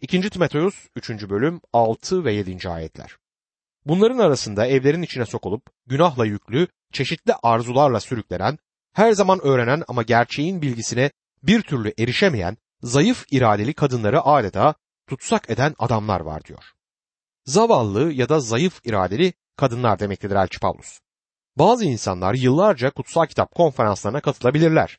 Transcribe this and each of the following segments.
2. Timoteus 3. bölüm 6 ve 7. ayetler. Bunların arasında evlerin içine sokulup günahla yüklü, çeşitli arzularla sürüklenen, her zaman öğrenen ama gerçeğin bilgisine bir türlü erişemeyen, zayıf iradeli kadınları adeta tutsak eden adamlar var diyor. Zavallı ya da zayıf iradeli kadınlar demektedir Elçi Pavlus. Bazı insanlar yıllarca kutsal kitap konferanslarına katılabilirler.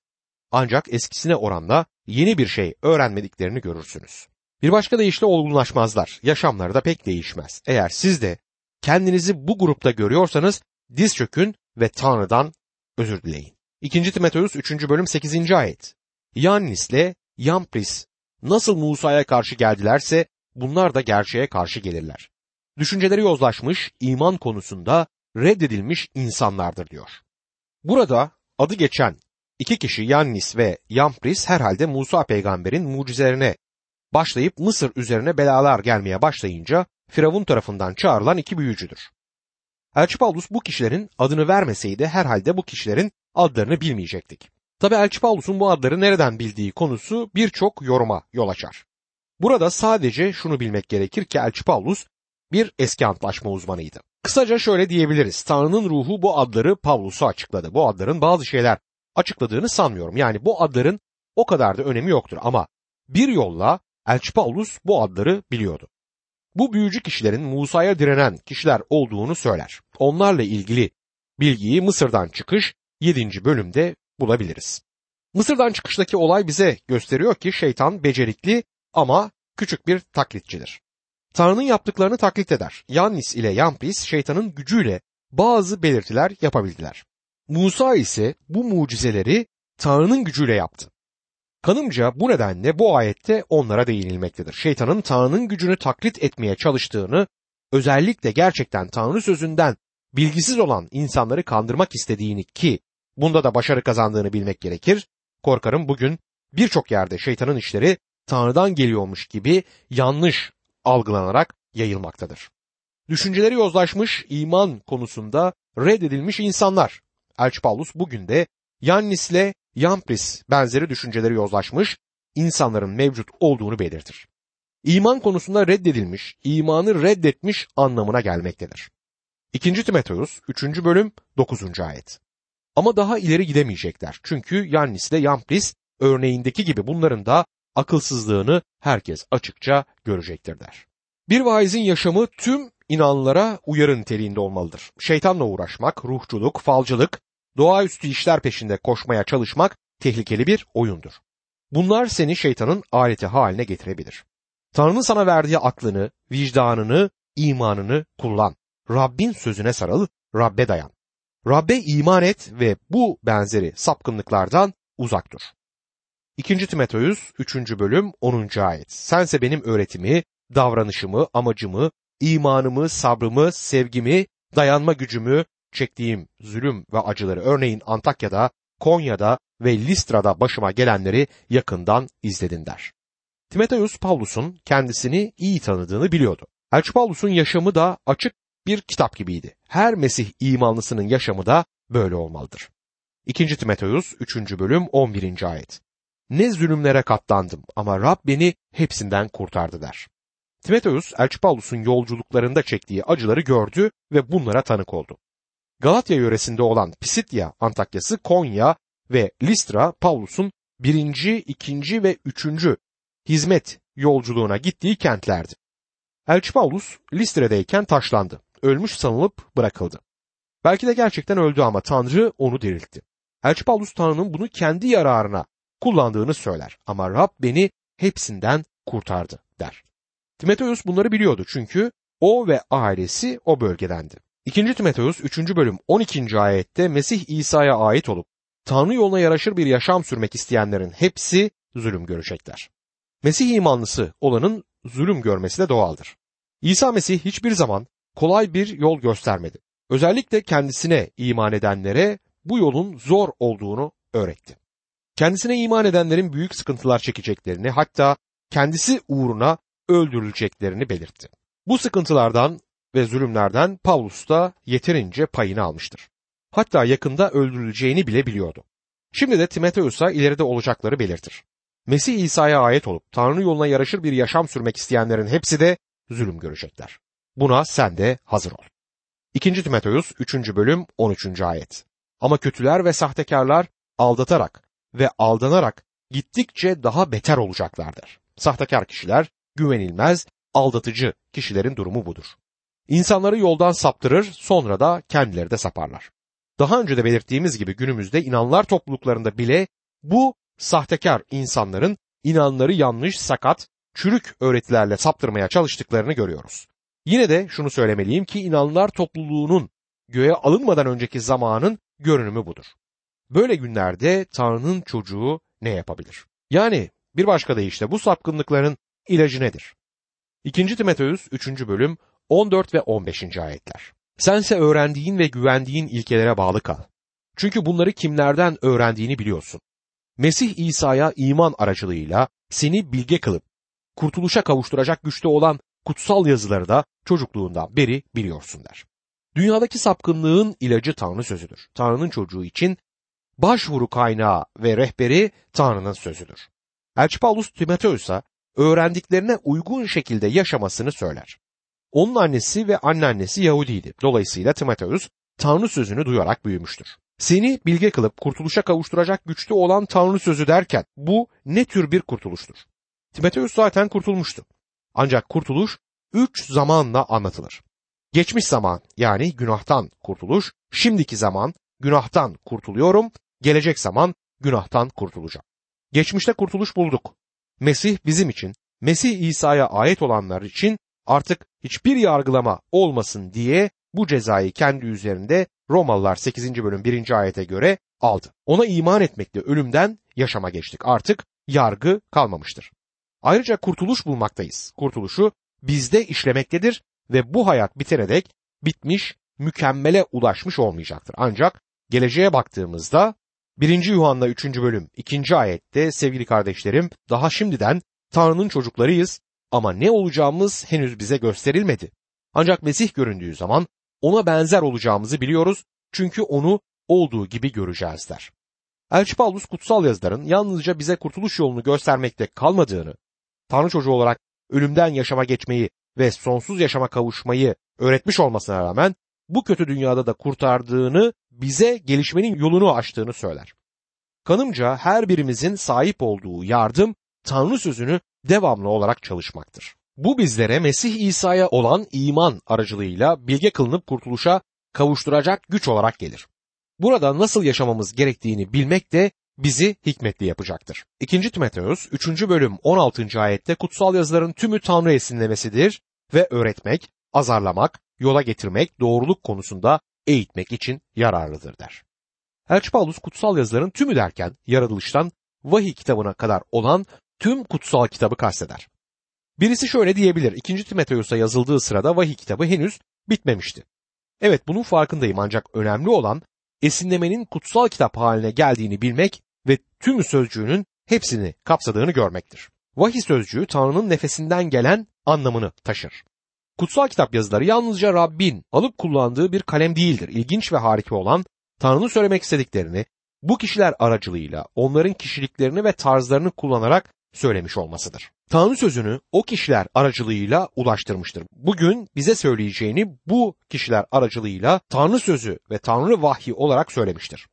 Ancak eskisine oranla yeni bir şey öğrenmediklerini görürsünüz. Bir başka deyişle olgunlaşmazlar. Yaşamları da pek değişmez. Eğer siz de kendinizi bu grupta görüyorsanız diz çökün ve Tanrı'dan özür dileyin. 2. Timoteus 3. bölüm 8. ayet. Yannis'le Yampris nasıl Musa'ya karşı geldilerse bunlar da gerçeğe karşı gelirler. Düşünceleri yozlaşmış, iman konusunda reddedilmiş insanlardır diyor. Burada adı geçen iki kişi Yannis ve Yampris herhalde Musa peygamberin mucizelerine başlayıp Mısır üzerine belalar gelmeye başlayınca Firavun tarafından çağrılan iki büyücüdür. Elçi Paulus bu kişilerin adını vermeseydi herhalde bu kişilerin adlarını bilmeyecektik. Tabi Elçi Paulus'un bu adları nereden bildiği konusu birçok yoruma yol açar. Burada sadece şunu bilmek gerekir ki Elçi Paulus bir eski antlaşma uzmanıydı. Kısaca şöyle diyebiliriz. Tanrı'nın ruhu bu adları Pavlus'a açıkladı. Bu adların bazı şeyler açıkladığını sanmıyorum. Yani bu adların o kadar da önemi yoktur ama bir yolla Elçi Paulus bu adları biliyordu. Bu büyücü kişilerin Musa'ya direnen kişiler olduğunu söyler. Onlarla ilgili bilgiyi Mısır'dan çıkış 7. bölümde bulabiliriz. Mısır'dan çıkıştaki olay bize gösteriyor ki şeytan becerikli ama küçük bir taklitçidir. Tanrı'nın yaptıklarını taklit eder. Yannis ile Yampis şeytanın gücüyle bazı belirtiler yapabildiler. Musa ise bu mucizeleri Tanrı'nın gücüyle yaptı. Kanımca bu nedenle bu ayette onlara değinilmektedir. Şeytanın Tanrı'nın gücünü taklit etmeye çalıştığını, özellikle gerçekten Tanrı sözünden bilgisiz olan insanları kandırmak istediğini ki bunda da başarı kazandığını bilmek gerekir. Korkarım bugün birçok yerde şeytanın işleri Tanrı'dan geliyormuş gibi yanlış algılanarak yayılmaktadır. Düşünceleri yozlaşmış iman konusunda reddedilmiş insanlar. Elçi Paulus bugün de Yannis'le Yampris benzeri düşünceleri yozlaşmış insanların mevcut olduğunu belirtir. İman konusunda reddedilmiş, imanı reddetmiş anlamına gelmektedir. 2. Timoteus 3. bölüm 9. ayet. Ama daha ileri gidemeyecekler. Çünkü Yannis ile Yampris örneğindeki gibi bunların da akılsızlığını herkes açıkça görecektir der. Bir vaizin yaşamı tüm inanlara uyarı niteliğinde olmalıdır. Şeytanla uğraşmak, ruhçuluk, falcılık, doğaüstü işler peşinde koşmaya çalışmak tehlikeli bir oyundur. Bunlar seni şeytanın aleti haline getirebilir. Tanrı'nın sana verdiği aklını, vicdanını, imanını kullan. Rabbin sözüne sarıl, Rabbe dayan. Rabbe iman et ve bu benzeri sapkınlıklardan uzak dur. 2. Timoteus 3. bölüm 10. ayet. Sense benim öğretimi, davranışımı, amacımı, imanımı, sabrımı, sevgimi, dayanma gücümü, çektiğim zulüm ve acıları örneğin Antakya'da, Konya'da ve Listra'da başıma gelenleri yakından izledin der. Timoteus Paulus'un kendisini iyi tanıdığını biliyordu. Elçi Paulus'un yaşamı da açık bir kitap gibiydi. Her Mesih imanlısının yaşamı da böyle olmalıdır. 2. Timoteus 3. bölüm 11. ayet. Ne zulümlere katlandım ama Rab beni hepsinden kurtardı der. Timoteus, Elçi Paulus'un yolculuklarında çektiği acıları gördü ve bunlara tanık oldu. Galatya yöresinde olan Pisitya Antakya'sı, Konya ve Listra Paulus'un birinci, ikinci ve üçüncü hizmet yolculuğuna gittiği kentlerdi. Elçi Paulus Listre'deyken taşlandı. Ölmüş sanılıp bırakıldı. Belki de gerçekten öldü ama Tanrı onu diriltti. Elçi Paulus Tanrı'nın bunu kendi yararına kullandığını söyler ama Rab beni hepsinden kurtardı der. Timoteus bunları biliyordu çünkü o ve ailesi o bölgedendi. 2. Timoteus 3. bölüm 12. ayette Mesih İsa'ya ait olup Tanrı yoluna yaraşır bir yaşam sürmek isteyenlerin hepsi zulüm görecekler. Mesih imanlısı olanın zulüm görmesi de doğaldır. İsa Mesih hiçbir zaman kolay bir yol göstermedi. Özellikle kendisine iman edenlere bu yolun zor olduğunu öğretti. Kendisine iman edenlerin büyük sıkıntılar çekeceklerini hatta kendisi uğruna öldürüleceklerini belirtti. Bu sıkıntılardan ve zulümlerden Pavlus da yeterince payını almıştır. Hatta yakında öldürüleceğini bile biliyordu. Şimdi de Timoteus'a ileride olacakları belirtir. Mesih İsa'ya ait olup Tanrı yoluna yaraşır bir yaşam sürmek isteyenlerin hepsi de zulüm görecekler. Buna sen de hazır ol. 2. Timoteus 3. bölüm 13. ayet. Ama kötüler ve sahtekarlar aldatarak ve aldanarak gittikçe daha beter olacaklardır. Sahtekar kişiler güvenilmez, aldatıcı kişilerin durumu budur. İnsanları yoldan saptırır, sonra da kendileri de saparlar. Daha önce de belirttiğimiz gibi günümüzde inanlar topluluklarında bile bu sahtekar insanların inanları yanlış, sakat, çürük öğretilerle saptırmaya çalıştıklarını görüyoruz. Yine de şunu söylemeliyim ki inanlar topluluğunun göğe alınmadan önceki zamanın görünümü budur. Böyle günlerde Tanrı'nın çocuğu ne yapabilir? Yani bir başka deyişle bu sapkınlıkların ilacı nedir? 2. Timoteus 3. bölüm 14 ve 15. ayetler. Sense öğrendiğin ve güvendiğin ilkelere bağlı kal. Çünkü bunları kimlerden öğrendiğini biliyorsun. Mesih İsa'ya iman aracılığıyla seni bilge kılıp kurtuluşa kavuşturacak güçte olan kutsal yazıları da çocukluğundan beri biliyorsun der. Dünyadaki sapkınlığın ilacı Tanrı sözüdür. Tanrı'nın çocuğu için başvuru kaynağı ve rehberi Tanrı'nın sözüdür. Elçi Paulus Timoteus'a öğrendiklerine uygun şekilde yaşamasını söyler. Onun annesi ve anneannesi Yahudiydi. Dolayısıyla Timoteus Tanrı sözünü duyarak büyümüştür. Seni bilge kılıp kurtuluşa kavuşturacak güçte olan Tanrı sözü derken bu ne tür bir kurtuluştur? Timoteus zaten kurtulmuştu. Ancak kurtuluş üç zamanla anlatılır. Geçmiş zaman yani günahtan kurtuluş, şimdiki zaman günahtan kurtuluyorum, gelecek zaman günahtan kurtulacağım. Geçmişte kurtuluş bulduk. Mesih bizim için, Mesih İsa'ya ait olanlar için artık hiçbir yargılama olmasın diye bu cezayı kendi üzerinde Romalılar 8. bölüm 1. ayete göre aldı. Ona iman etmekle ölümden yaşama geçtik. Artık yargı kalmamıştır. Ayrıca kurtuluş bulmaktayız. Kurtuluşu bizde işlemektedir ve bu hayat bitene dek bitmiş, mükemmele ulaşmış olmayacaktır. Ancak geleceğe baktığımızda 1. Yuhanna 3. bölüm 2. ayette sevgili kardeşlerim daha şimdiden Tanrı'nın çocuklarıyız ama ne olacağımız henüz bize gösterilmedi. Ancak Mesih göründüğü zaman ona benzer olacağımızı biliyoruz çünkü onu olduğu gibi göreceğiz der. Elçi Paulus kutsal yazıların yalnızca bize kurtuluş yolunu göstermekte kalmadığını, Tanrı çocuğu olarak ölümden yaşama geçmeyi ve sonsuz yaşama kavuşmayı öğretmiş olmasına rağmen bu kötü dünyada da kurtardığını, bize gelişmenin yolunu açtığını söyler. Kanımca her birimizin sahip olduğu yardım Tanrı sözünü devamlı olarak çalışmaktır. Bu bizlere Mesih İsa'ya olan iman aracılığıyla bilge kılınıp kurtuluşa kavuşturacak güç olarak gelir. Burada nasıl yaşamamız gerektiğini bilmek de bizi hikmetli yapacaktır. 2. Timoteus 3. bölüm 16. ayette kutsal yazıların tümü Tanrı esinlemesidir ve öğretmek, azarlamak, yola getirmek, doğruluk konusunda eğitmek için yararlıdır der. Elçi Paulus kutsal yazıların tümü derken yaratılıştan vahiy kitabına kadar olan tüm kutsal kitabı kasteder. Birisi şöyle diyebilir. 2. Timoteus'a yazıldığı sırada vahiy kitabı henüz bitmemişti. Evet bunun farkındayım ancak önemli olan esinlemenin kutsal kitap haline geldiğini bilmek ve tüm sözcüğünün hepsini kapsadığını görmektir. Vahiy sözcüğü Tanrı'nın nefesinden gelen anlamını taşır. Kutsal kitap yazıları yalnızca Rabbin alıp kullandığı bir kalem değildir. İlginç ve harika olan Tanrı'nın söylemek istediklerini bu kişiler aracılığıyla onların kişiliklerini ve tarzlarını kullanarak söylemiş olmasıdır. Tanrı sözünü o kişiler aracılığıyla ulaştırmıştır. Bugün bize söyleyeceğini bu kişiler aracılığıyla Tanrı sözü ve Tanrı vahyi olarak söylemiştir.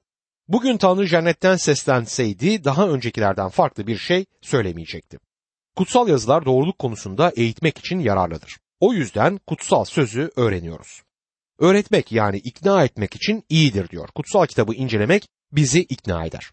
Bugün Tanrı cennetten seslenseydi daha öncekilerden farklı bir şey söylemeyecekti. Kutsal yazılar doğruluk konusunda eğitmek için yararlıdır. O yüzden kutsal sözü öğreniyoruz. Öğretmek yani ikna etmek için iyidir diyor. Kutsal kitabı incelemek bizi ikna eder.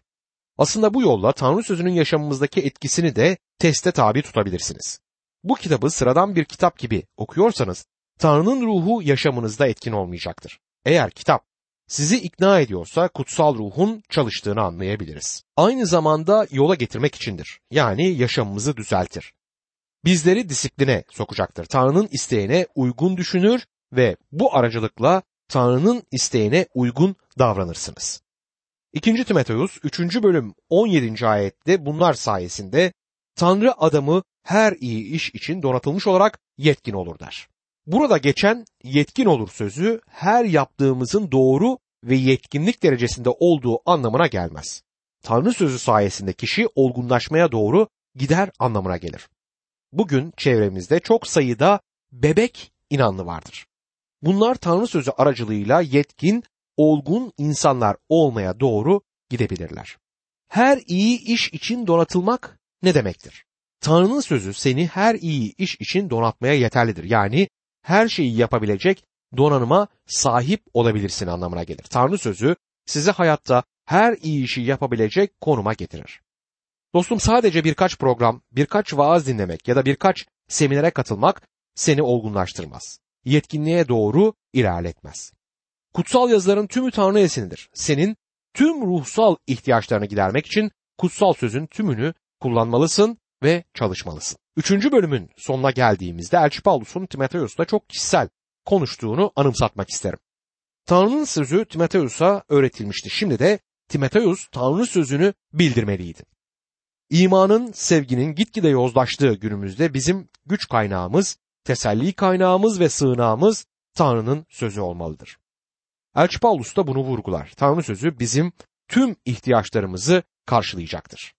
Aslında bu yolla Tanrı sözünün yaşamımızdaki etkisini de teste tabi tutabilirsiniz. Bu kitabı sıradan bir kitap gibi okuyorsanız Tanrı'nın ruhu yaşamınızda etkin olmayacaktır. Eğer kitap sizi ikna ediyorsa kutsal ruhun çalıştığını anlayabiliriz. Aynı zamanda yola getirmek içindir. Yani yaşamımızı düzeltir. Bizleri disipline sokacaktır. Tanrı'nın isteğine uygun düşünür ve bu aracılıkla Tanrı'nın isteğine uygun davranırsınız. 2. Timoteus 3. bölüm 17. ayette bunlar sayesinde Tanrı adamı her iyi iş için donatılmış olarak yetkin olur der. Burada geçen yetkin olur sözü her yaptığımızın doğru ve yetkinlik derecesinde olduğu anlamına gelmez. Tanrı sözü sayesinde kişi olgunlaşmaya doğru gider anlamına gelir. Bugün çevremizde çok sayıda bebek inanlı vardır. Bunlar Tanrı sözü aracılığıyla yetkin, olgun insanlar olmaya doğru gidebilirler. Her iyi iş için donatılmak ne demektir? Tanrı'nın sözü seni her iyi iş için donatmaya yeterlidir. Yani her şeyi yapabilecek donanıma sahip olabilirsin anlamına gelir. Tanrı sözü sizi hayatta her iyi işi yapabilecek konuma getirir. Dostum sadece birkaç program, birkaç vaaz dinlemek ya da birkaç seminere katılmak seni olgunlaştırmaz. Yetkinliğe doğru ilerletmez. Kutsal yazıların tümü Tanrı esinidir. Senin tüm ruhsal ihtiyaçlarını gidermek için kutsal sözün tümünü kullanmalısın ve çalışmalısın. Üçüncü bölümün sonuna geldiğimizde Elçi Paulus'un Timoteus'ta çok kişisel konuştuğunu anımsatmak isterim. Tanrı'nın sözü Timoteus'a öğretilmişti. Şimdi de Timoteus Tanrı sözünü bildirmeliydi. İmanın, sevginin gitgide yozlaştığı günümüzde bizim güç kaynağımız, teselli kaynağımız ve sığınağımız Tanrı'nın sözü olmalıdır. Elçi Paulus da bunu vurgular. Tanrı sözü bizim tüm ihtiyaçlarımızı karşılayacaktır.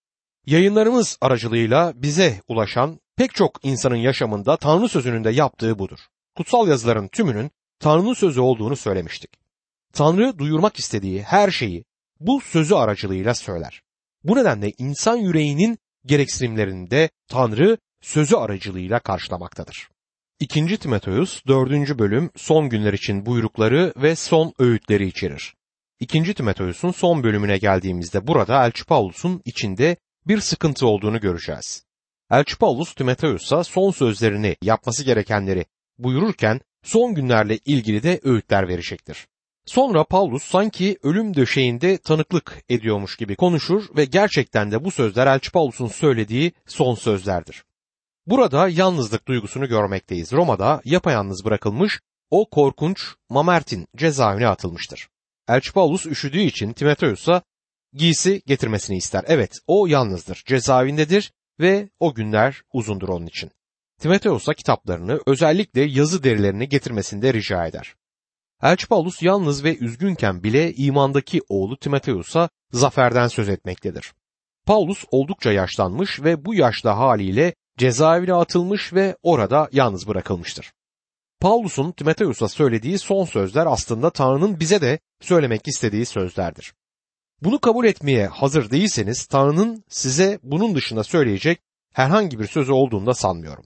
Yayınlarımız aracılığıyla bize ulaşan pek çok insanın yaşamında Tanrı sözünün de yaptığı budur. Kutsal yazıların tümünün Tanrı'nın sözü olduğunu söylemiştik. Tanrı duyurmak istediği her şeyi bu sözü aracılığıyla söyler. Bu nedenle insan yüreğinin gereksinimlerinde Tanrı sözü aracılığıyla karşılamaktadır. 2. Timoteus 4. bölüm son günler için buyrukları ve son öğütleri içerir. 2. Timoteus'un son bölümüne geldiğimizde burada Elçi Paulus'un içinde bir sıkıntı olduğunu göreceğiz. Elçi Paulus Timoteus'a son sözlerini yapması gerekenleri buyururken son günlerle ilgili de öğütler verecektir. Sonra Paulus sanki ölüm döşeğinde tanıklık ediyormuş gibi konuşur ve gerçekten de bu sözler Elçi Paulus'un söylediği son sözlerdir. Burada yalnızlık duygusunu görmekteyiz. Roma'da yapayalnız bırakılmış o korkunç Mamertin cezaevine atılmıştır. Elçi Paulus üşüdüğü için Timoteus'a giysi getirmesini ister. Evet o yalnızdır, cezaevindedir ve o günler uzundur onun için. Timoteus'a kitaplarını özellikle yazı derilerini getirmesini de rica eder. Elçi Paulus yalnız ve üzgünken bile imandaki oğlu Timoteus'a zaferden söz etmektedir. Paulus oldukça yaşlanmış ve bu yaşta haliyle cezaevine atılmış ve orada yalnız bırakılmıştır. Paulus'un Timoteus'a söylediği son sözler aslında Tanrı'nın bize de söylemek istediği sözlerdir. Bunu kabul etmeye hazır değilseniz Tanrı'nın size bunun dışında söyleyecek herhangi bir sözü olduğunu da sanmıyorum.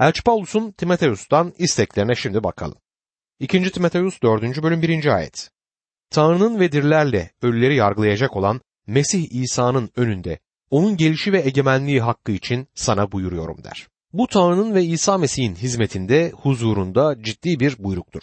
Elçi Paulus'un Timoteus'tan isteklerine şimdi bakalım. 2. Timoteus 4. bölüm 1. ayet. Tanrı'nın ve dirlerle ölüleri yargılayacak olan Mesih İsa'nın önünde onun gelişi ve egemenliği hakkı için sana buyuruyorum der. Bu Tanrı'nın ve İsa Mesih'in hizmetinde, huzurunda ciddi bir buyruktur.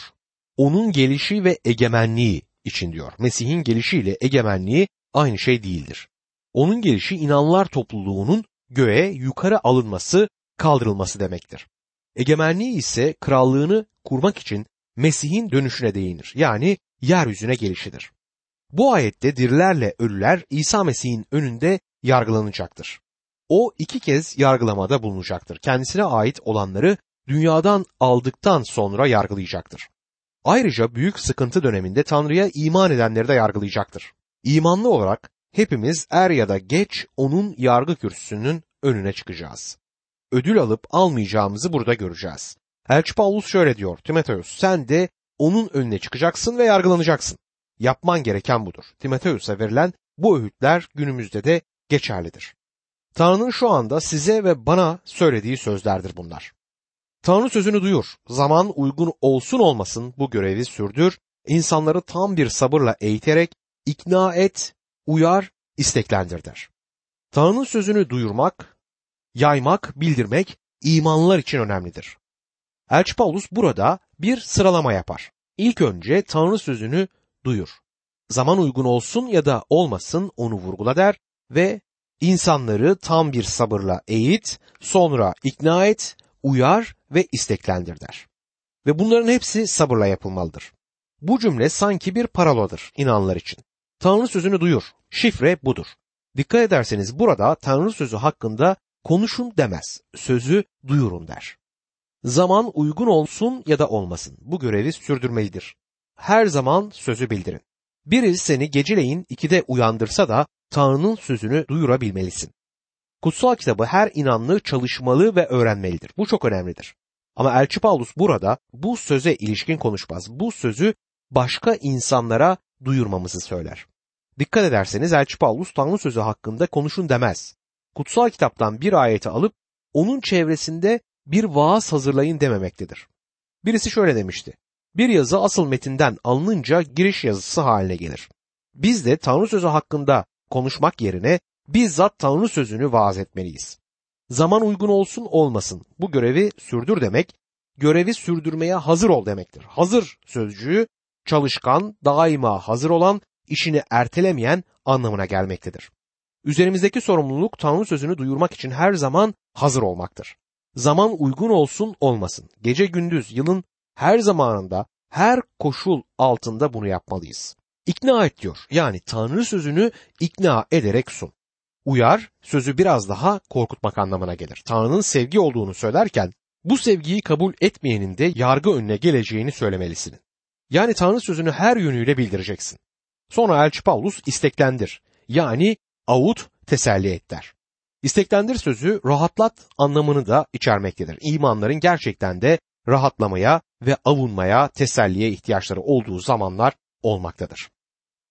Onun gelişi ve egemenliği için diyor. Mesih'in gelişiyle egemenliği aynı şey değildir. Onun gelişi inanlar topluluğunun göğe yukarı alınması, kaldırılması demektir. Egemenliği ise krallığını kurmak için Mesih'in dönüşüne değinir. Yani yeryüzüne gelişidir. Bu ayette dirilerle ölüler İsa Mesih'in önünde yargılanacaktır. O iki kez yargılamada bulunacaktır. Kendisine ait olanları dünyadan aldıktan sonra yargılayacaktır. Ayrıca büyük sıkıntı döneminde Tanrı'ya iman edenleri de yargılayacaktır. İmanlı olarak hepimiz er ya da geç onun yargı kürsüsünün önüne çıkacağız. Ödül alıp almayacağımızı burada göreceğiz. Elçi Paulus şöyle diyor Timoteus sen de onun önüne çıkacaksın ve yargılanacaksın. Yapman gereken budur. Timoteus'a verilen bu öğütler günümüzde de geçerlidir. Tanrı'nın şu anda size ve bana söylediği sözlerdir bunlar. Tanrı sözünü duyur. Zaman uygun olsun olmasın bu görevi sürdür. İnsanları tam bir sabırla eğiterek ikna et, uyar, isteklendir der. Tanrı'nın sözünü duyurmak, yaymak, bildirmek imanlılar için önemlidir. Elçi Paulus burada bir sıralama yapar. İlk önce Tanrı sözünü duyur. Zaman uygun olsun ya da olmasın onu vurgula der ve insanları tam bir sabırla eğit, sonra ikna et, uyar ve isteklendir der. Ve bunların hepsi sabırla yapılmalıdır. Bu cümle sanki bir paralodur inanlar için. Tanrı sözünü duyur. Şifre budur. Dikkat ederseniz burada Tanrı sözü hakkında konuşun demez. Sözü duyurun der. Zaman uygun olsun ya da olmasın. Bu görevi sürdürmelidir. Her zaman sözü bildirin. Biri seni geceleyin ikide uyandırsa da Tanrı'nın sözünü duyurabilmelisin. Kutsal kitabı her inanlı çalışmalı ve öğrenmelidir. Bu çok önemlidir. Ama Elçi Paulus burada bu söze ilişkin konuşmaz. Bu sözü başka insanlara duyurmamızı söyler. Dikkat ederseniz Elçi Paulus Tanrı sözü hakkında konuşun demez. Kutsal kitaptan bir ayeti alıp onun çevresinde bir vaaz hazırlayın dememektedir. Birisi şöyle demişti. Bir yazı asıl metinden alınınca giriş yazısı haline gelir. Biz de Tanrı sözü hakkında konuşmak yerine bizzat Tanrı sözünü vaaz etmeliyiz. Zaman uygun olsun olmasın bu görevi sürdür demek, görevi sürdürmeye hazır ol demektir. Hazır sözcüğü çalışkan, daima hazır olan, işini ertelemeyen anlamına gelmektedir. Üzerimizdeki sorumluluk Tanrı sözünü duyurmak için her zaman hazır olmaktır. Zaman uygun olsun olmasın. Gece gündüz yılın her zamanında her koşul altında bunu yapmalıyız. İkna et diyor. Yani Tanrı sözünü ikna ederek sun. Uyar sözü biraz daha korkutmak anlamına gelir. Tanrı'nın sevgi olduğunu söylerken bu sevgiyi kabul etmeyenin de yargı önüne geleceğini söylemelisin. Yani Tanrı sözünü her yönüyle bildireceksin. Sonra Elçi Paulus isteklendir. Yani avut teselli et der. İsteklendir sözü rahatlat anlamını da içermektedir. İmanların gerçekten de rahatlamaya ve avunmaya, teselliye ihtiyaçları olduğu zamanlar olmaktadır.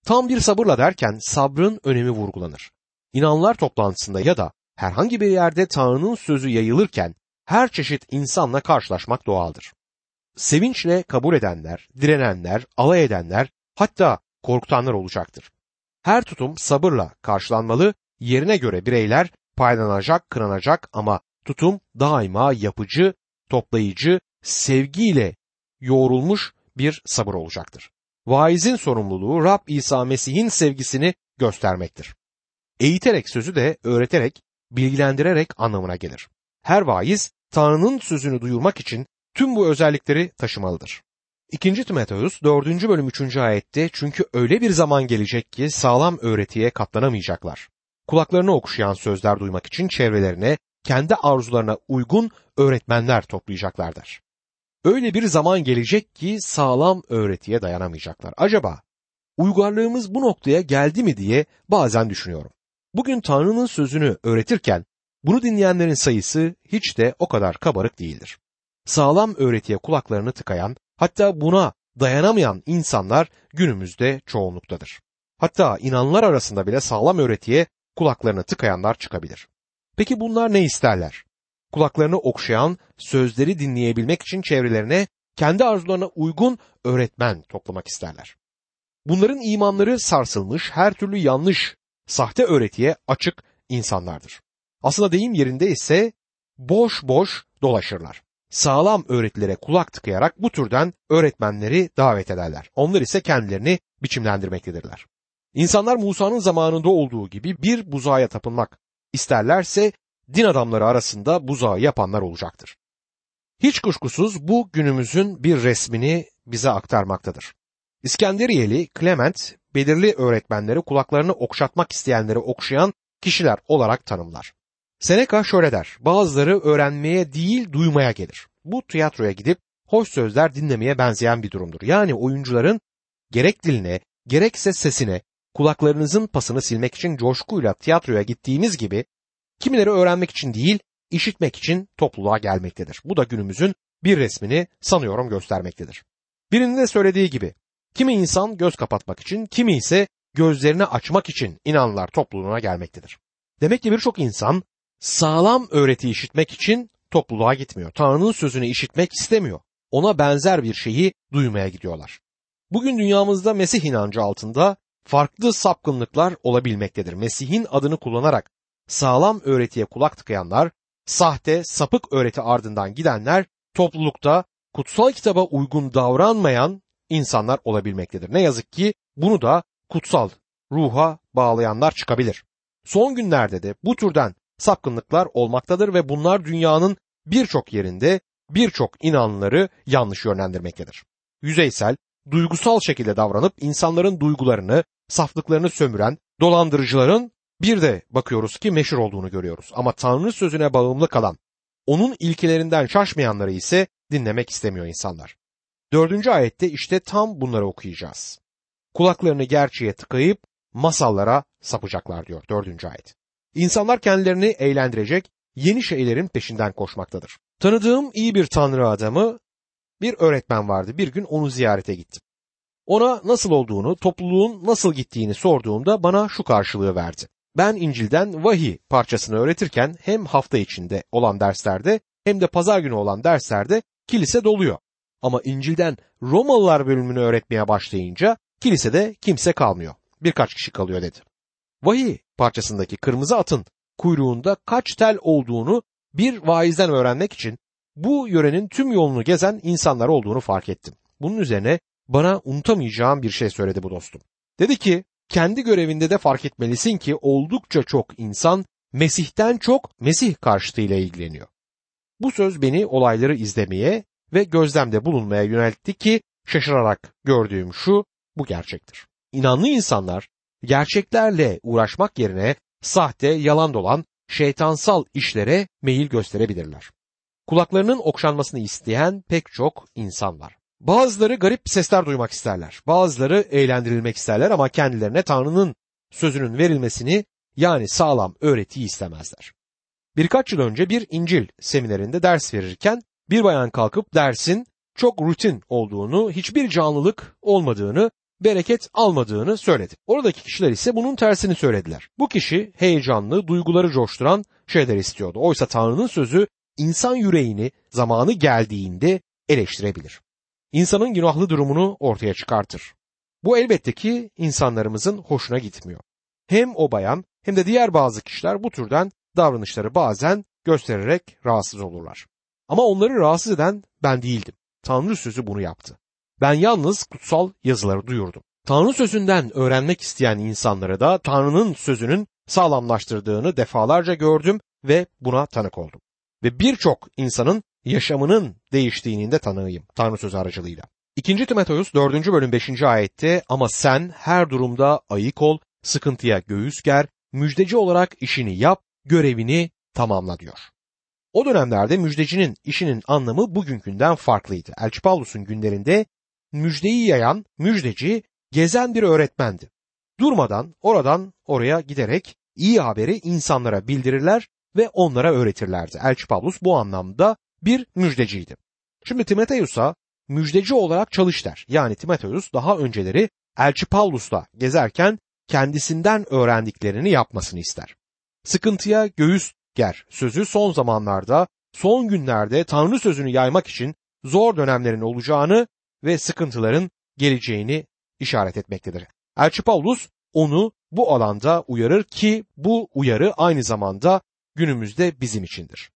Tam bir sabırla derken sabrın önemi vurgulanır. İnanlar toplantısında ya da herhangi bir yerde Tanrı'nın sözü yayılırken her çeşit insanla karşılaşmak doğaldır. Sevinçle kabul edenler, direnenler, alay edenler, hatta korkutanlar olacaktır. Her tutum sabırla karşılanmalı, yerine göre bireyler paylanacak, kınanacak ama tutum daima yapıcı, toplayıcı, sevgiyle yoğrulmuş bir sabır olacaktır. Vaizin sorumluluğu Rab İsa Mesih'in sevgisini göstermektir. Eğiterek sözü de öğreterek, bilgilendirerek anlamına gelir. Her vaiz Tanrı'nın sözünü duyurmak için tüm bu özellikleri taşımalıdır. 2. Timoteus 4. bölüm 3. ayette çünkü öyle bir zaman gelecek ki sağlam öğretiye katlanamayacaklar. Kulaklarını okşayan sözler duymak için çevrelerine kendi arzularına uygun öğretmenler toplayacaklardır. Öyle bir zaman gelecek ki sağlam öğretiye dayanamayacaklar. Acaba uygarlığımız bu noktaya geldi mi diye bazen düşünüyorum. Bugün Tanrı'nın sözünü öğretirken bunu dinleyenlerin sayısı hiç de o kadar kabarık değildir. Sağlam öğretiye kulaklarını tıkayan, hatta buna dayanamayan insanlar günümüzde çoğunluktadır. Hatta inanlar arasında bile sağlam öğretiye kulaklarını tıkayanlar çıkabilir. Peki bunlar ne isterler? Kulaklarını okşayan, sözleri dinleyebilmek için çevrelerine kendi arzularına uygun öğretmen toplamak isterler. Bunların imanları sarsılmış, her türlü yanlış, sahte öğretiye açık insanlardır. Aslında deyim yerinde ise boş boş dolaşırlar. Sağlam öğretilere kulak tıkayarak bu türden öğretmenleri davet ederler. Onlar ise kendilerini biçimlendirmektedirler. İnsanlar Musa'nın zamanında olduğu gibi bir buzağa tapınmak isterlerse din adamları arasında buzağı yapanlar olacaktır. Hiç kuşkusuz bu günümüzün bir resmini bize aktarmaktadır. İskenderiyeli Clement belirli öğretmenleri kulaklarını okşatmak isteyenleri okşayan kişiler olarak tanımlar. Seneca şöyle der, bazıları öğrenmeye değil duymaya gelir. Bu tiyatroya gidip hoş sözler dinlemeye benzeyen bir durumdur. Yani oyuncuların gerek diline gerekse sesine kulaklarınızın pasını silmek için coşkuyla tiyatroya gittiğimiz gibi kimileri öğrenmek için değil işitmek için topluluğa gelmektedir. Bu da günümüzün bir resmini sanıyorum göstermektedir. Birinin de söylediği gibi kimi insan göz kapatmak için kimi ise gözlerini açmak için inanlar topluluğuna gelmektedir. Demek ki birçok insan sağlam öğreti işitmek için topluluğa gitmiyor. Tanrı'nın sözünü işitmek istemiyor. Ona benzer bir şeyi duymaya gidiyorlar. Bugün dünyamızda Mesih inancı altında farklı sapkınlıklar olabilmektedir. Mesih'in adını kullanarak sağlam öğretiye kulak tıkayanlar, sahte, sapık öğreti ardından gidenler toplulukta kutsal kitaba uygun davranmayan insanlar olabilmektedir. Ne yazık ki bunu da kutsal ruha bağlayanlar çıkabilir. Son günlerde de bu türden sapkınlıklar olmaktadır ve bunlar dünyanın birçok yerinde birçok inanları yanlış yönlendirmektedir. Yüzeysel, duygusal şekilde davranıp insanların duygularını, saflıklarını sömüren dolandırıcıların bir de bakıyoruz ki meşhur olduğunu görüyoruz. Ama Tanrı sözüne bağımlı kalan, onun ilkelerinden şaşmayanları ise dinlemek istemiyor insanlar. Dördüncü ayette işte tam bunları okuyacağız. kulaklarını gerçeğe tıkayıp masallara sapacaklar diyor dördüncü ayet. İnsanlar kendilerini eğlendirecek yeni şeylerin peşinden koşmaktadır. Tanıdığım iyi bir tanrı adamı bir öğretmen vardı. Bir gün onu ziyarete gittim. Ona nasıl olduğunu, topluluğun nasıl gittiğini sorduğumda bana şu karşılığı verdi. Ben İncil'den vahiy parçasını öğretirken hem hafta içinde olan derslerde hem de pazar günü olan derslerde kilise doluyor. Ama İncil'den Romalılar bölümünü öğretmeye başlayınca kilisede kimse kalmıyor. Birkaç kişi kalıyor dedi. Vahiy parçasındaki kırmızı atın kuyruğunda kaç tel olduğunu bir vaizden öğrenmek için bu yörenin tüm yolunu gezen insanlar olduğunu fark ettim. Bunun üzerine bana unutamayacağım bir şey söyledi bu dostum. Dedi ki kendi görevinde de fark etmelisin ki oldukça çok insan Mesih'ten çok Mesih karşıtıyla ilgileniyor. Bu söz beni olayları izlemeye ve gözlemde bulunmaya yöneltti ki şaşırarak gördüğüm şu bu gerçektir. İnanlı insanlar gerçeklerle uğraşmak yerine sahte, yalan dolan, şeytansal işlere meyil gösterebilirler. Kulaklarının okşanmasını isteyen pek çok insan var. Bazıları garip sesler duymak isterler. Bazıları eğlendirilmek isterler ama kendilerine Tanrı'nın sözünün verilmesini yani sağlam öğretiyi istemezler. Birkaç yıl önce bir İncil seminerinde ders verirken bir bayan kalkıp dersin çok rutin olduğunu, hiçbir canlılık olmadığını, bereket almadığını söyledi. Oradaki kişiler ise bunun tersini söylediler. Bu kişi heyecanlı, duyguları coşturan şeyler istiyordu. Oysa Tanrı'nın sözü insan yüreğini zamanı geldiğinde eleştirebilir. İnsanın günahlı durumunu ortaya çıkartır. Bu elbette ki insanlarımızın hoşuna gitmiyor. Hem o bayan hem de diğer bazı kişiler bu türden davranışları bazen göstererek rahatsız olurlar. Ama onları rahatsız eden ben değildim. Tanrı sözü bunu yaptı. Ben yalnız kutsal yazıları duyurdum. Tanrı sözünden öğrenmek isteyen insanlara da Tanrı'nın sözünün sağlamlaştırdığını defalarca gördüm ve buna tanık oldum. Ve birçok insanın yaşamının değiştiğinin de tanığıyım Tanrı sözü aracılığıyla. 2. Timoteus 4. bölüm 5. ayette ama sen her durumda ayık ol, sıkıntıya göğüs ger, müjdeci olarak işini yap, görevini tamamla diyor. O dönemlerde müjdecinin işinin anlamı bugünkünden farklıydı. Elçi Pavlus'un günlerinde müjdeyi yayan müjdeci gezen bir öğretmendi. Durmadan oradan oraya giderek iyi haberi insanlara bildirirler ve onlara öğretirlerdi. Elçi Pavlus bu anlamda bir müjdeciydi. Şimdi Timoteus'a müjdeci olarak çalış der. Yani Timoteus daha önceleri Elçi Pavlus'la gezerken kendisinden öğrendiklerini yapmasını ister. Sıkıntıya göğüs ger sözü son zamanlarda, son günlerde Tanrı sözünü yaymak için zor dönemlerin olacağını ve sıkıntıların geleceğini işaret etmektedir. Elçi Paulus onu bu alanda uyarır ki bu uyarı aynı zamanda günümüzde bizim içindir.